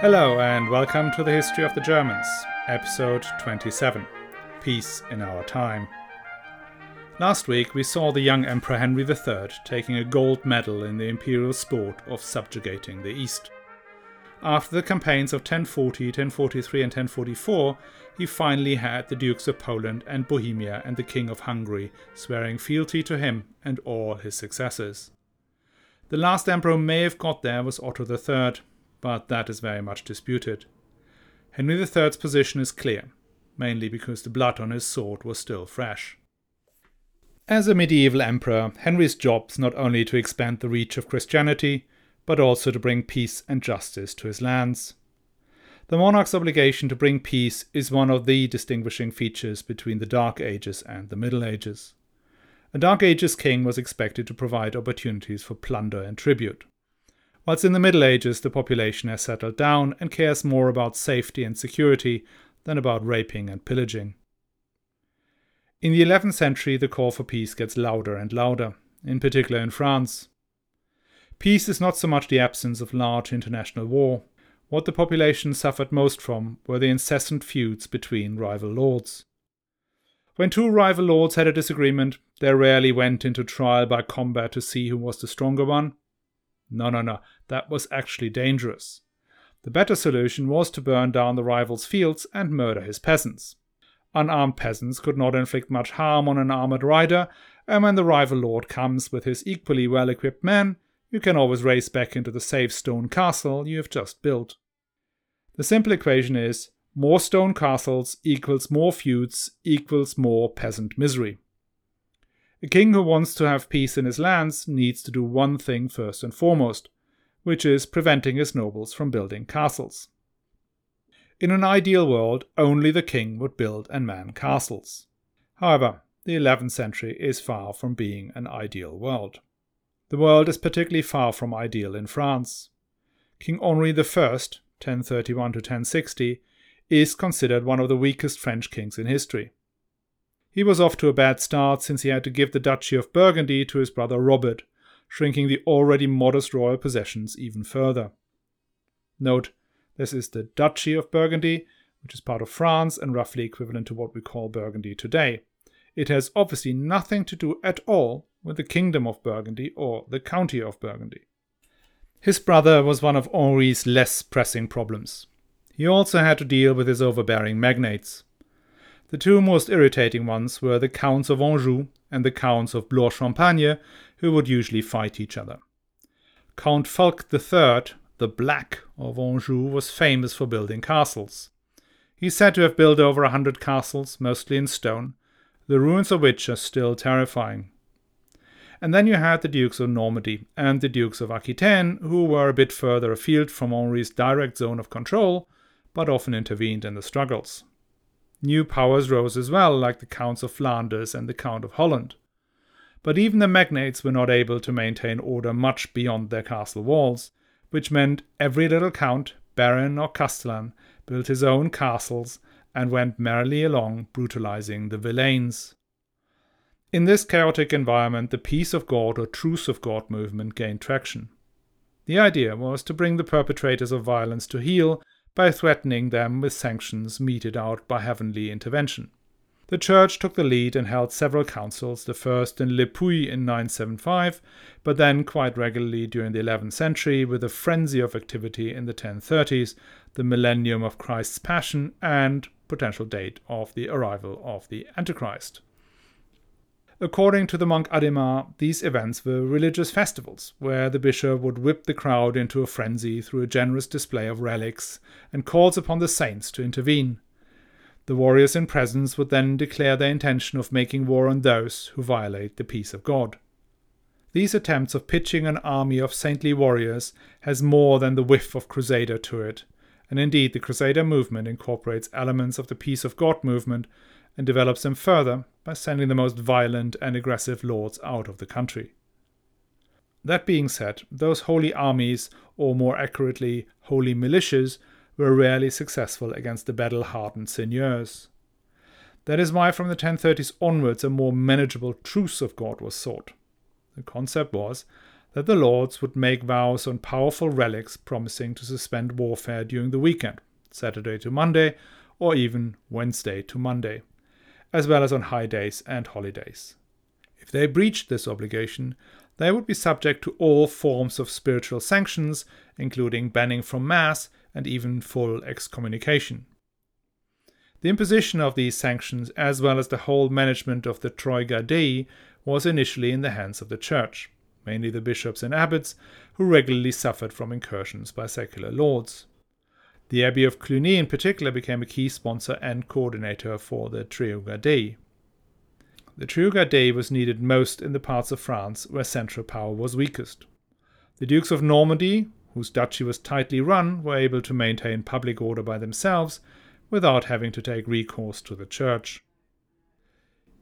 Hello, and welcome to the History of the Germans, episode 27 Peace in Our Time. Last week we saw the young Emperor Henry III taking a gold medal in the imperial sport of subjugating the East. After the campaigns of 1040, 1043, and 1044, he finally had the Dukes of Poland and Bohemia and the King of Hungary swearing fealty to him and all his successors. The last emperor who may have got there was Otto III, but that is very much disputed. Henry III's position is clear, mainly because the blood on his sword was still fresh. As a medieval emperor, Henry's job is not only to expand the reach of Christianity, but also to bring peace and justice to his lands. The monarch's obligation to bring peace is one of the distinguishing features between the Dark Ages and the Middle Ages. A Dark Ages king was expected to provide opportunities for plunder and tribute whilst in the Middle Ages the population has settled down and cares more about safety and security than about raping and pillaging. In the 11th century, the call for peace gets louder and louder, in particular in France. Peace is not so much the absence of large international war. What the population suffered most from were the incessant feuds between rival lords. When two rival lords had a disagreement, they rarely went into trial by combat to see who was the stronger one. No, no, no, that was actually dangerous. The better solution was to burn down the rival's fields and murder his peasants. Unarmed peasants could not inflict much harm on an armored rider, and when the rival lord comes with his equally well equipped men, you can always race back into the safe stone castle you have just built. The simple equation is more stone castles equals more feuds equals more peasant misery. A king who wants to have peace in his lands needs to do one thing first and foremost, which is preventing his nobles from building castles. In an ideal world, only the king would build and man castles. However, the 11th century is far from being an ideal world. The world is particularly far from ideal in France. King Henri I, 1031 to 1060, is considered one of the weakest French kings in history. He was off to a bad start since he had to give the Duchy of Burgundy to his brother Robert, shrinking the already modest royal possessions even further. Note, this is the Duchy of Burgundy, which is part of France and roughly equivalent to what we call Burgundy today. It has obviously nothing to do at all with the Kingdom of Burgundy or the County of Burgundy. His brother was one of Henri's less pressing problems. He also had to deal with his overbearing magnates. The two most irritating ones were the Counts of Anjou and the Counts of Blois Champagne, who would usually fight each other. Count Fulk III, the Black of Anjou, was famous for building castles. He's said to have built over a hundred castles, mostly in stone, the ruins of which are still terrifying. And then you had the Dukes of Normandy and the Dukes of Aquitaine, who were a bit further afield from Henri's direct zone of control, but often intervened in the struggles. New powers rose as well, like the Counts of Flanders and the Count of Holland. But even the magnates were not able to maintain order much beyond their castle walls, which meant every little count, baron, or castellan built his own castles and went merrily along brutalizing the villeins. In this chaotic environment, the Peace of God or Truce of God movement gained traction. The idea was to bring the perpetrators of violence to heel by threatening them with sanctions meted out by heavenly intervention. The church took the lead and held several councils, the first in Le Puy in 975, but then quite regularly during the 11th century with a frenzy of activity in the 1030s, the millennium of Christ's Passion, and potential date of the arrival of the Antichrist. According to the monk Adhemar, these events were religious festivals where the bishop would whip the crowd into a frenzy through a generous display of relics and calls upon the saints to intervene. The warriors in presence would then declare their intention of making war on those who violate the peace of God. These attempts of pitching an army of saintly warriors has more than the whiff of crusader to it, and indeed the crusader movement incorporates elements of the peace of God movement and develops them further by sending the most violent and aggressive lords out of the country. That being said, those holy armies, or more accurately, holy militias, were rarely successful against the battle hardened seigneurs. That is why from the 1030s onwards a more manageable truce of God was sought. The concept was that the lords would make vows on powerful relics promising to suspend warfare during the weekend, Saturday to Monday, or even Wednesday to Monday, as well as on high days and holidays. If they breached this obligation, they would be subject to all forms of spiritual sanctions, including banning from Mass and even full excommunication. The imposition of these sanctions, as well as the whole management of the Treuga Dei, was initially in the hands of the Church, mainly the bishops and abbots, who regularly suffered from incursions by secular lords. The Abbey of Cluny, in particular, became a key sponsor and coordinator for the Treuga Dei. The Treuga Dei was needed most in the parts of France where central power was weakest. The Dukes of Normandy, whose duchy was tightly run, were able to maintain public order by themselves without having to take recourse to the church.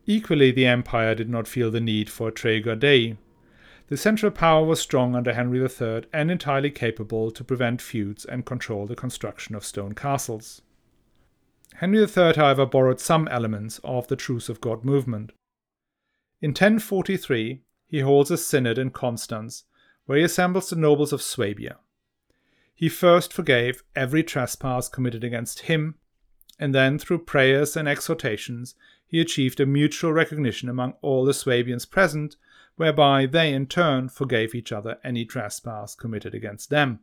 Equally, the empire did not feel the need for a Treuga Dei. The central power was strong under Henry III and entirely capable to prevent feuds and control the construction of stone castles. Henry III, however, borrowed some elements of the Truce of God movement. In 1043, he holds a synod in Constance, where he assembles the nobles of Swabia. He first forgave every trespass committed against him, and then, through prayers and exhortations, he achieved a mutual recognition among all the Swabians present, whereby they in turn forgave each other any trespass committed against them.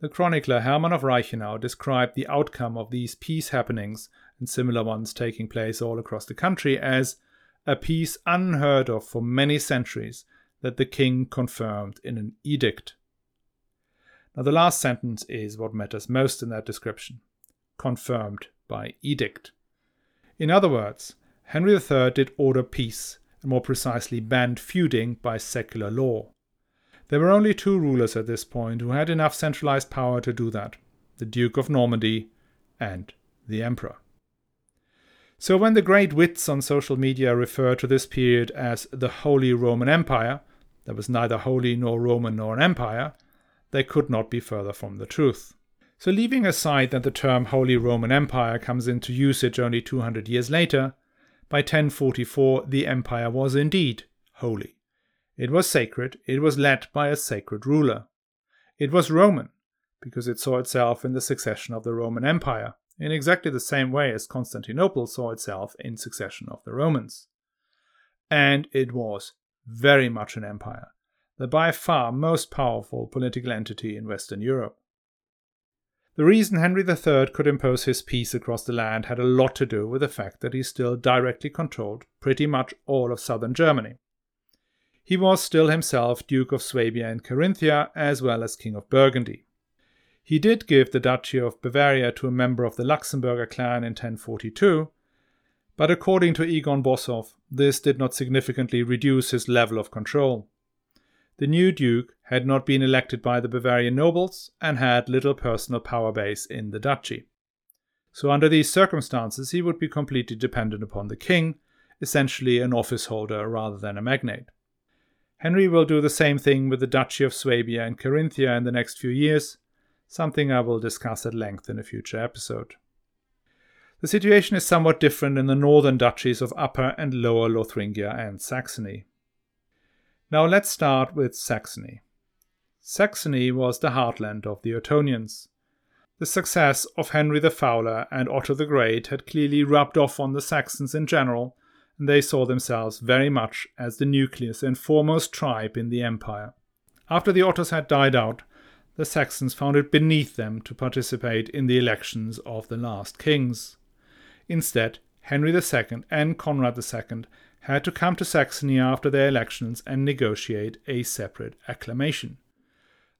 The chronicler Hermann of Reichenau described the outcome of these peace happenings and similar ones taking place all across the country as a peace unheard of for many centuries that the king confirmed in an edict. Now, the last sentence is what matters most in that description confirmed by edict. In other words, Henry III did order peace, and more precisely banned feuding by secular law. There were only two rulers at this point who had enough centralized power to do that the Duke of Normandy and the Emperor. So, when the great wits on social media refer to this period as the Holy Roman Empire, there was neither holy nor Roman nor an empire, they could not be further from the truth. So, leaving aside that the term Holy Roman Empire comes into usage only 200 years later, by 1044 the empire was indeed holy. It was sacred, it was led by a sacred ruler. It was Roman, because it saw itself in the succession of the Roman Empire, in exactly the same way as Constantinople saw itself in succession of the Romans. And it was very much an empire, the by far most powerful political entity in Western Europe. The reason Henry III could impose his peace across the land had a lot to do with the fact that he still directly controlled pretty much all of southern Germany. He was still himself Duke of Swabia and Carinthia, as well as King of Burgundy. He did give the Duchy of Bavaria to a member of the Luxemburger clan in 1042, but according to Egon Boshof, this did not significantly reduce his level of control. The new duke had not been elected by the Bavarian nobles and had little personal power base in the duchy. So, under these circumstances, he would be completely dependent upon the king, essentially an office holder rather than a magnate. Henry will do the same thing with the Duchy of Swabia and Carinthia in the next few years, something I will discuss at length in a future episode. The situation is somewhat different in the northern duchies of Upper and Lower Lotharingia and Saxony. Now let's start with Saxony. Saxony was the heartland of the Ottonians. The success of Henry the Fowler and Otto the Great had clearly rubbed off on the Saxons in general, and they saw themselves very much as the nucleus and foremost tribe in the empire. After the Ottos had died out, the Saxons found it beneath them to participate in the elections of the last kings. Instead, Henry II and Conrad II had to come to Saxony after their elections and negotiate a separate acclamation.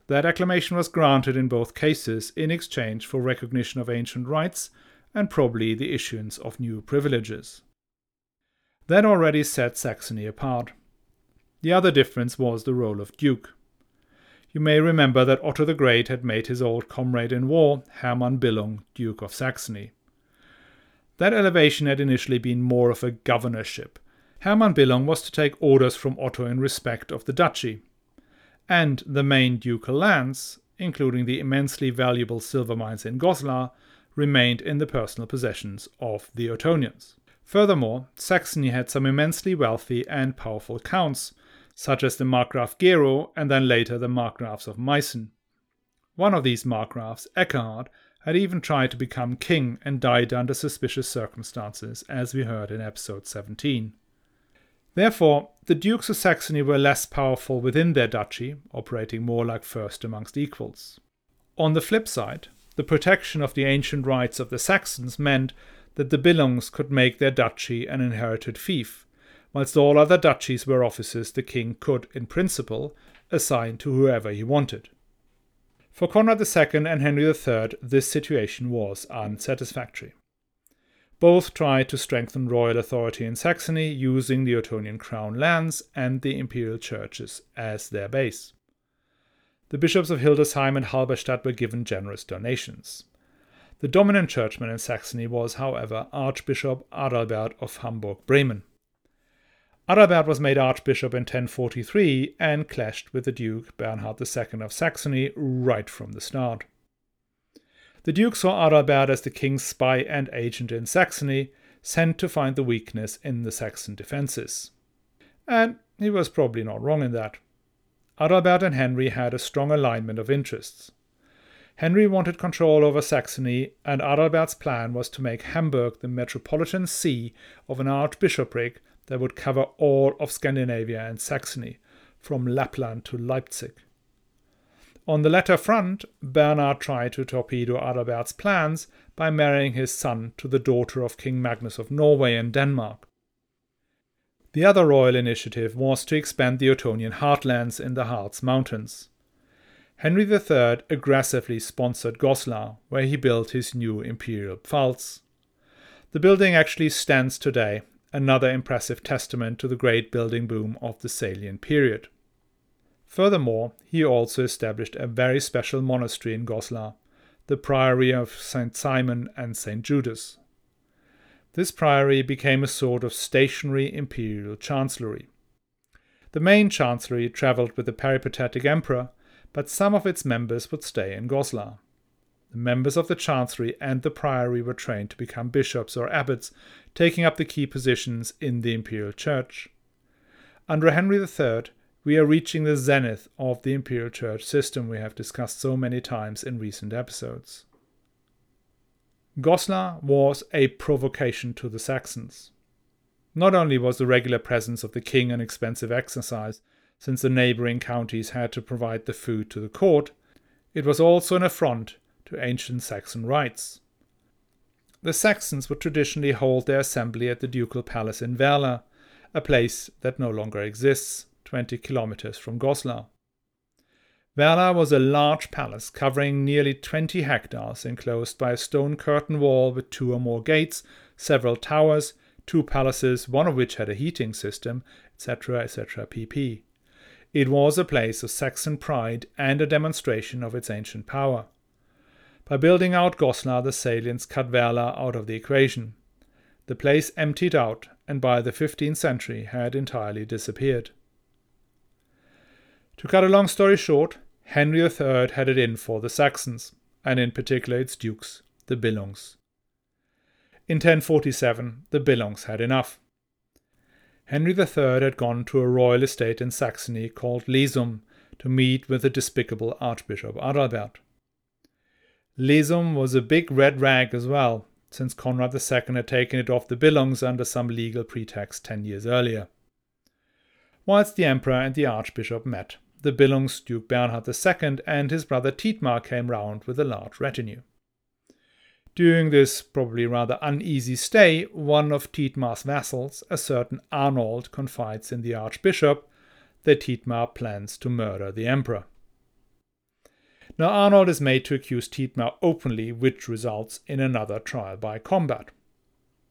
That acclamation was granted in both cases in exchange for recognition of ancient rights and probably the issuance of new privileges. That already set Saxony apart. The other difference was the role of duke. You may remember that Otto the Great had made his old comrade in war, Hermann Billung, Duke of Saxony. That elevation had initially been more of a governorship. Hermann Billung was to take orders from Otto in respect of the duchy. And the main ducal lands, including the immensely valuable silver mines in Goslar, remained in the personal possessions of the Ottonians. Furthermore, Saxony had some immensely wealthy and powerful counts, such as the Markgraf Gero and then later the Markgrafs of Meissen. One of these Markgrafs, Eckhard, had even tried to become king and died under suspicious circumstances, as we heard in episode 17. Therefore, the Dukes of Saxony were less powerful within their duchy, operating more like first amongst equals. On the flip side, the protection of the ancient rights of the Saxons meant that the Billungs could make their duchy an inherited fief, whilst all other duchies were offices the king could, in principle, assign to whoever he wanted. For Conrad II and Henry III, this situation was unsatisfactory. Both tried to strengthen royal authority in Saxony using the Ottonian crown lands and the imperial churches as their base. The bishops of Hildesheim and Halberstadt were given generous donations. The dominant churchman in Saxony was, however, Archbishop Adalbert of Hamburg Bremen. Adalbert was made archbishop in 1043 and clashed with the Duke Bernhard II of Saxony right from the start. The Duke saw Adalbert as the king's spy and agent in Saxony, sent to find the weakness in the Saxon defences. And he was probably not wrong in that. Adalbert and Henry had a strong alignment of interests. Henry wanted control over Saxony, and Adalbert's plan was to make Hamburg the metropolitan see of an archbishopric that would cover all of Scandinavia and Saxony, from Lapland to Leipzig. On the latter front, Bernard tried to torpedo Adalbert's plans by marrying his son to the daughter of King Magnus of Norway and Denmark. The other royal initiative was to expand the Ottonian heartlands in the Harz Mountains. Henry III aggressively sponsored Goslar, where he built his new imperial pfalz. The building actually stands today another impressive testament to the great building boom of the Salian period. Furthermore, he also established a very special monastery in Goslar, the Priory of St. Simon and St. Judas. This priory became a sort of stationary imperial chancellery. The main chancellery travelled with the peripatetic emperor, but some of its members would stay in Goslar. The members of the chancellery and the priory were trained to become bishops or abbots, taking up the key positions in the imperial church. Under Henry III, we are reaching the zenith of the imperial church system we have discussed so many times in recent episodes. Goslar was a provocation to the Saxons. Not only was the regular presence of the king an expensive exercise, since the neighbouring counties had to provide the food to the court, it was also an affront to ancient Saxon rights. The Saxons would traditionally hold their assembly at the ducal palace in Werla, a place that no longer exists, 20 kilometers from Goslar. Werla was a large palace covering nearly 20 hectares, enclosed by a stone curtain wall with two or more gates, several towers, two palaces, one of which had a heating system, etc., etc., pp. It was a place of Saxon pride and a demonstration of its ancient power. By building out Goslar, the Salians cut Werla out of the equation. The place emptied out and by the 15th century had entirely disappeared. To cut a long story short, Henry III had it in for the Saxons, and in particular its dukes, the Billungs. In 1047, the Billungs had enough. Henry III had gone to a royal estate in Saxony called Lesum to meet with the despicable Archbishop Adalbert. Lesum was a big red rag as well, since Conrad II had taken it off the Billungs under some legal pretext ten years earlier. Whilst the Emperor and the Archbishop met, the Billungs Duke Bernhard II and his brother Thietmar came round with a large retinue. During this probably rather uneasy stay, one of Thietmar's vassals, a certain Arnold, confides in the Archbishop that Thietmar plans to murder the Emperor. Now Arnold is made to accuse Thietmar openly, which results in another trial by combat.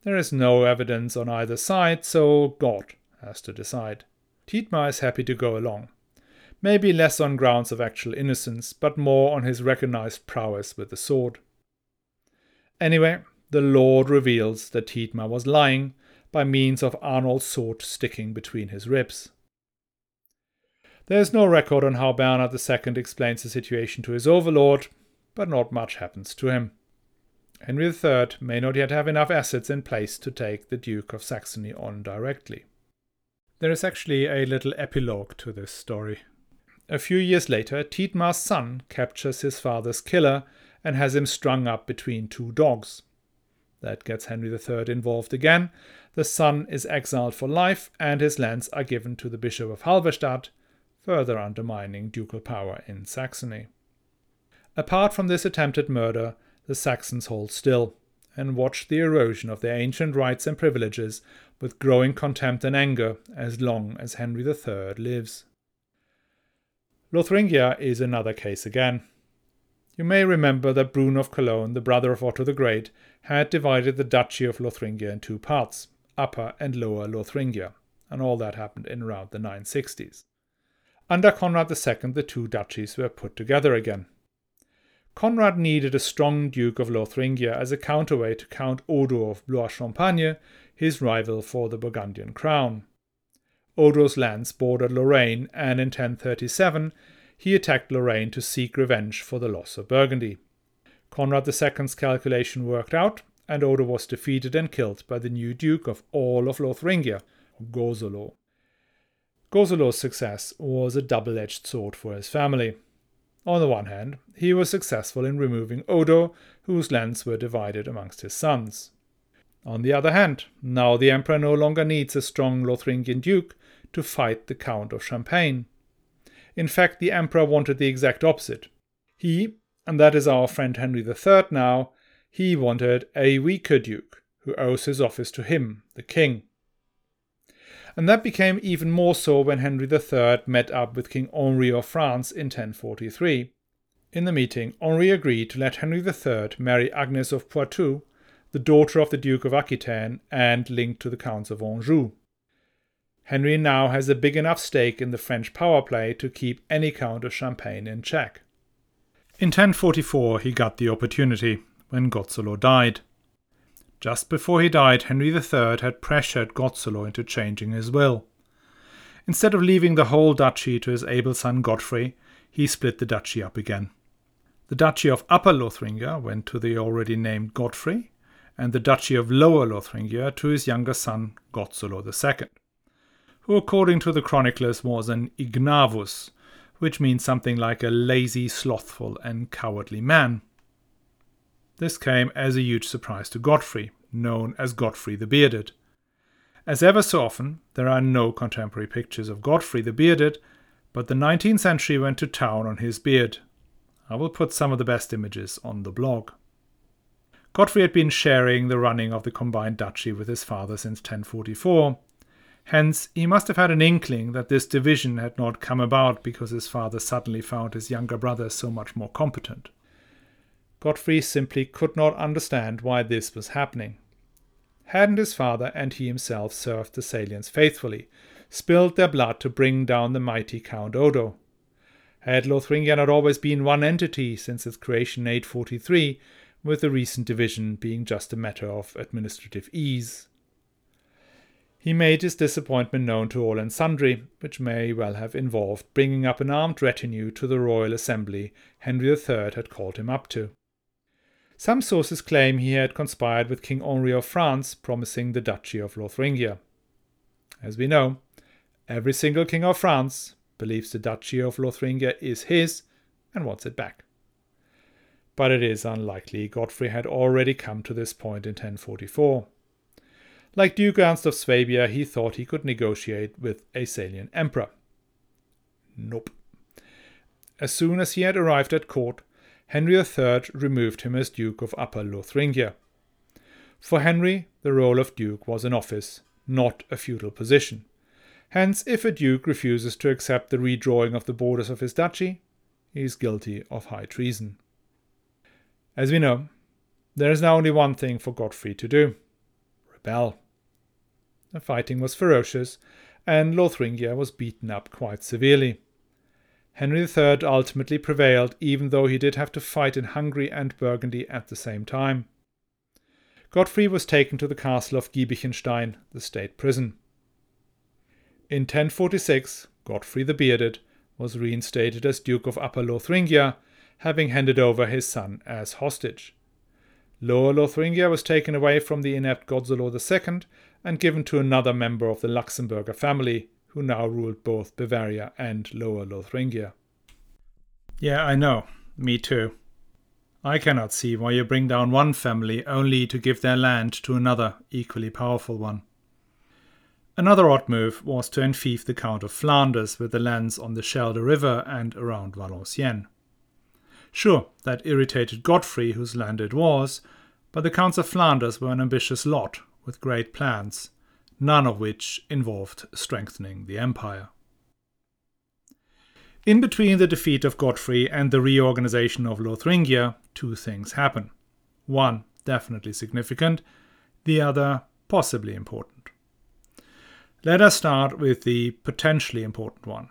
There is no evidence on either side, so God has to decide. Thietmar is happy to go along. Maybe less on grounds of actual innocence, but more on his recognized prowess with the sword. Anyway, the Lord reveals that Thietmar was lying by means of Arnold's sword sticking between his ribs. There is no record on how Bernard II explains the situation to his overlord, but not much happens to him. Henry III may not yet have enough assets in place to take the Duke of Saxony on directly. There is actually a little epilogue to this story. A few years later, Thietmar's son captures his father's killer and has him strung up between two dogs. That gets Henry III involved again. The son is exiled for life, and his lands are given to the Bishop of Halberstadt, further undermining ducal power in Saxony. Apart from this attempted murder, the Saxons hold still and watch the erosion of their ancient rights and privileges with growing contempt and anger as long as Henry III lives. Lothringia is another case again. You may remember that Bruno of Cologne, the brother of Otto the Great, had divided the Duchy of Lothringia in two parts, Upper and Lower Lothringia, and all that happened in around the 960s. Under Conrad II, the two duchies were put together again. Conrad needed a strong Duke of Lothringia as a counterweight to Count Odo of Blois-Champagne, his rival for the Burgundian crown. Odo's lands bordered Lorraine, and in 1037 he attacked Lorraine to seek revenge for the loss of Burgundy. Conrad II's calculation worked out, and Odo was defeated and killed by the new Duke of all of Lothringia, Gozelo. Gozelo's success was a double edged sword for his family. On the one hand, he was successful in removing Odo, whose lands were divided amongst his sons. On the other hand, now the emperor no longer needs a strong Lotharingian duke to fight the Count of Champagne. In fact, the emperor wanted the exact opposite. He, and that is our friend Henry III now, he wanted a weaker duke who owes his office to him, the king. And that became even more so when Henry III met up with King Henri of France in 1043. In the meeting, Henri agreed to let Henry III marry Agnes of Poitou, the daughter of the Duke of Aquitaine and linked to the Counts of Anjou. Henry now has a big enough stake in the French power play to keep any Count of Champagne in check. In 1044 he got the opportunity, when Gozelo died. Just before he died, Henry III had pressured Gozelo into changing his will. Instead of leaving the whole duchy to his able son Godfrey, he split the duchy up again. The duchy of Upper Lothringia went to the already named Godfrey, and the duchy of Lower Lothringia to his younger son Gozelo II who, according to the chroniclers, was an ignavus, which means something like a lazy, slothful, and cowardly man. This came as a huge surprise to Godfrey, known as Godfrey the Bearded. As ever so often, there are no contemporary pictures of Godfrey the Bearded, but the 19th century went to town on his beard. I will put some of the best images on the blog. Godfrey had been sharing the running of the combined duchy with his father since 1044, Hence, he must have had an inkling that this division had not come about because his father suddenly found his younger brother so much more competent. Godfrey simply could not understand why this was happening. Hadn't his father and he himself served the Salians faithfully, spilled their blood to bring down the mighty Count Odo? Had Lothringia not always been one entity since its creation in 843, with the recent division being just a matter of administrative ease? He made his disappointment known to all and sundry, which may well have involved bringing up an armed retinue to the royal assembly Henry III had called him up to. Some sources claim he had conspired with King Henri of France, promising the Duchy of Lothringia. As we know, every single king of France believes the Duchy of Lothringia is his and wants it back. But it is unlikely Godfrey had already come to this point in 1044. Like Duke Ernst of Swabia, he thought he could negotiate with a Salian emperor. Nope. As soon as he had arrived at court, Henry III removed him as Duke of Upper Lothringia. For Henry, the role of Duke was an office, not a feudal position. Hence, if a Duke refuses to accept the redrawing of the borders of his duchy, he is guilty of high treason. As we know, there is now only one thing for Godfrey to do rebel. The fighting was ferocious, and Lothringia was beaten up quite severely. Henry III ultimately prevailed, even though he did have to fight in Hungary and Burgundy at the same time. Godfrey was taken to the castle of Giebichenstein, the state prison. In 1046, Godfrey the Bearded was reinstated as Duke of Upper Lothringia, having handed over his son as hostage. Lower Lothringia was taken away from the inept Gozelo II and given to another member of the Luxemburger family, who now ruled both Bavaria and Lower Lotharingia. Yeah, I know. Me too. I cannot see why you bring down one family only to give their land to another equally powerful one. Another odd move was to enfeoff the Count of Flanders with the lands on the Schelde River and around Valenciennes. Sure, that irritated Godfrey, whose land it was, but the Counts of Flanders were an ambitious lot with great plans, none of which involved strengthening the empire. In between the defeat of Godfrey and the reorganization of Lotharingia, two things happen. One, definitely significant, the other, possibly important. Let us start with the potentially important one.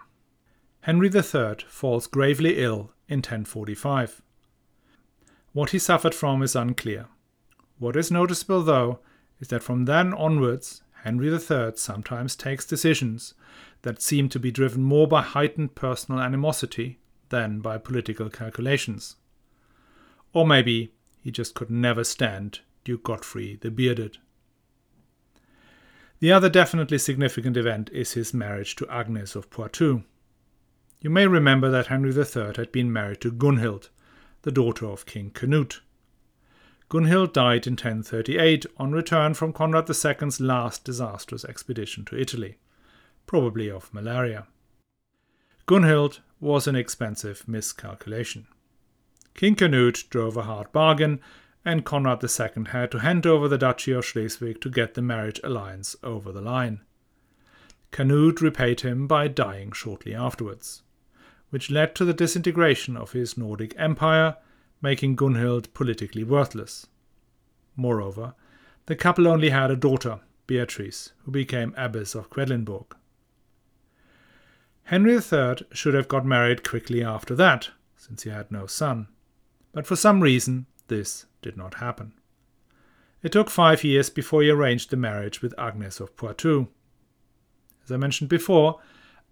Henry III falls gravely ill in 1045. What he suffered from is unclear. What is noticeable, though, is that from then onwards, Henry III sometimes takes decisions that seem to be driven more by heightened personal animosity than by political calculations. Or maybe he just could never stand Duke Godfrey the Bearded. The other definitely significant event is his marriage to Agnes of Poitou. You may remember that Henry III had been married to Gunhild, the daughter of King Canute. Gunhild died in 1038 on return from Conrad II's last disastrous expedition to Italy, probably of malaria. Gunhild was an expensive miscalculation. King Canute drove a hard bargain, and Conrad II had to hand over the Duchy of Schleswig to get the marriage alliance over the line. Canute repaid him by dying shortly afterwards, which led to the disintegration of his Nordic empire making Gunhild politically worthless. Moreover, the couple only had a daughter, Beatrice, who became Abbess of Quedlinburg. Henry III should have got married quickly after that, since he had no son, but for some reason this did not happen. It took five years before he arranged the marriage with Agnes of Poitou. As I mentioned before,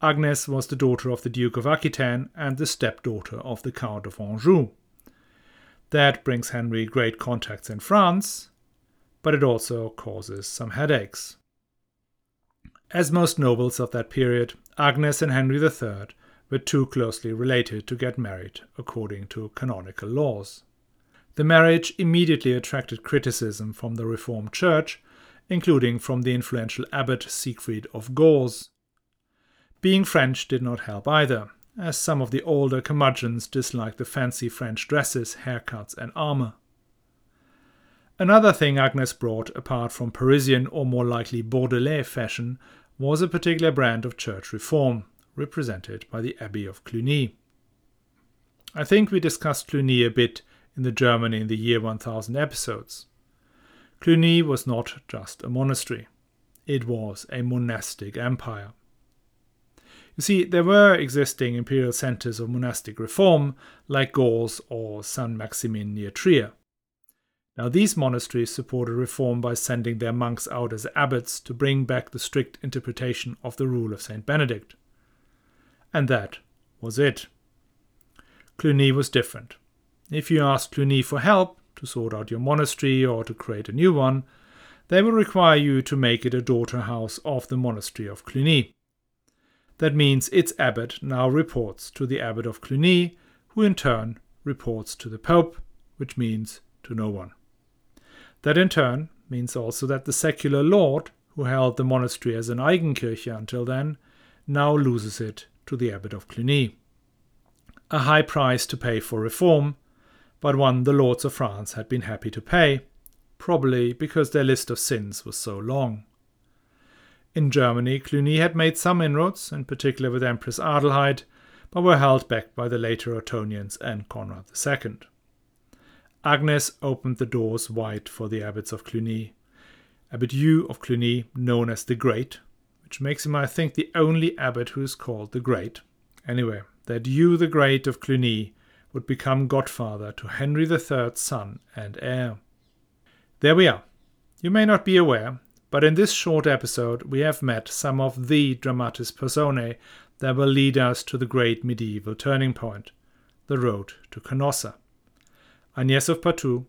Agnes was the daughter of the Duke of Aquitaine and the stepdaughter of the Count of Anjou. That brings Henry great contacts in France, but it also causes some headaches. As most nobles of that period, Agnes and Henry III were too closely related to get married according to canonical laws. The marriage immediately attracted criticism from the Reformed Church, including from the influential abbot Siegfried of Gorze. Being French did not help either, as some of the older curmudgeons disliked the fancy French dresses, haircuts, and armor. Another thing Agnes brought, apart from Parisian or more likely Bordelais fashion, was a particular brand of church reform, represented by the Abbey of Cluny. I think we discussed Cluny a bit in the Germany in the year 1000 episodes. Cluny was not just a monastery, it was a monastic empire. You see, there were existing imperial centers of monastic reform, like Gorze or Saint Maximin near Trier. Now, these monasteries supported reform by sending their monks out as abbots to bring back the strict interpretation of the rule of Saint Benedict. And that was it. Cluny was different. If you asked Cluny for help to sort out your monastery or to create a new one, they would require you to make it a daughter house of the monastery of Cluny. That means its abbot now reports to the abbot of Cluny, who in turn reports to the pope, which means to no one. That in turn means also that the secular lord, who held the monastery as an Eigenkirche until then, now loses it to the abbot of Cluny. A high price to pay for reform, but one the lords of France had been happy to pay, probably because their list of sins was so long. In Germany, Cluny had made some inroads, in particular with Empress Adelheid, but were held back by the later Ottonians and Conrad II. Agnes opened the doors wide for the abbots of Cluny. Abbot Hugh of Cluny, known as the Great, which makes him, I think, the only abbot who is called the Great. Anyway, that Hugh the Great of Cluny would become godfather to Henry III's son and heir. There we are. You may not be aware but in this short episode, we have met some of the dramatis personae that will lead us to the great medieval turning point, the road to Canossa. Agnes of Poitou,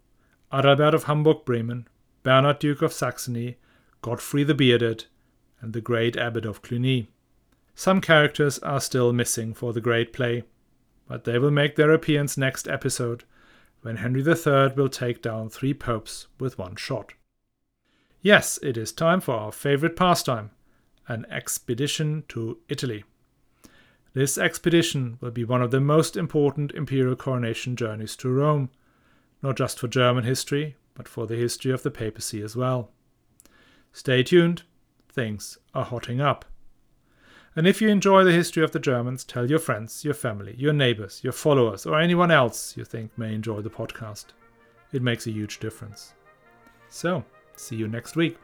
Adalbert of Hamburg Bremen, Bernard Duke of Saxony, Godfrey the Bearded, and the great Abbot of Cluny. Some characters are still missing for the great play, but they will make their appearance next episode when Henry III will take down three popes with one shot. Yes, it is time for our favorite pastime an expedition to Italy. This expedition will be one of the most important imperial coronation journeys to Rome, not just for German history, but for the history of the papacy as well. Stay tuned, things are hotting up. And if you enjoy the history of the Germans, tell your friends, your family, your neighbors, your followers, or anyone else you think may enjoy the podcast. It makes a huge difference. So, see you next week.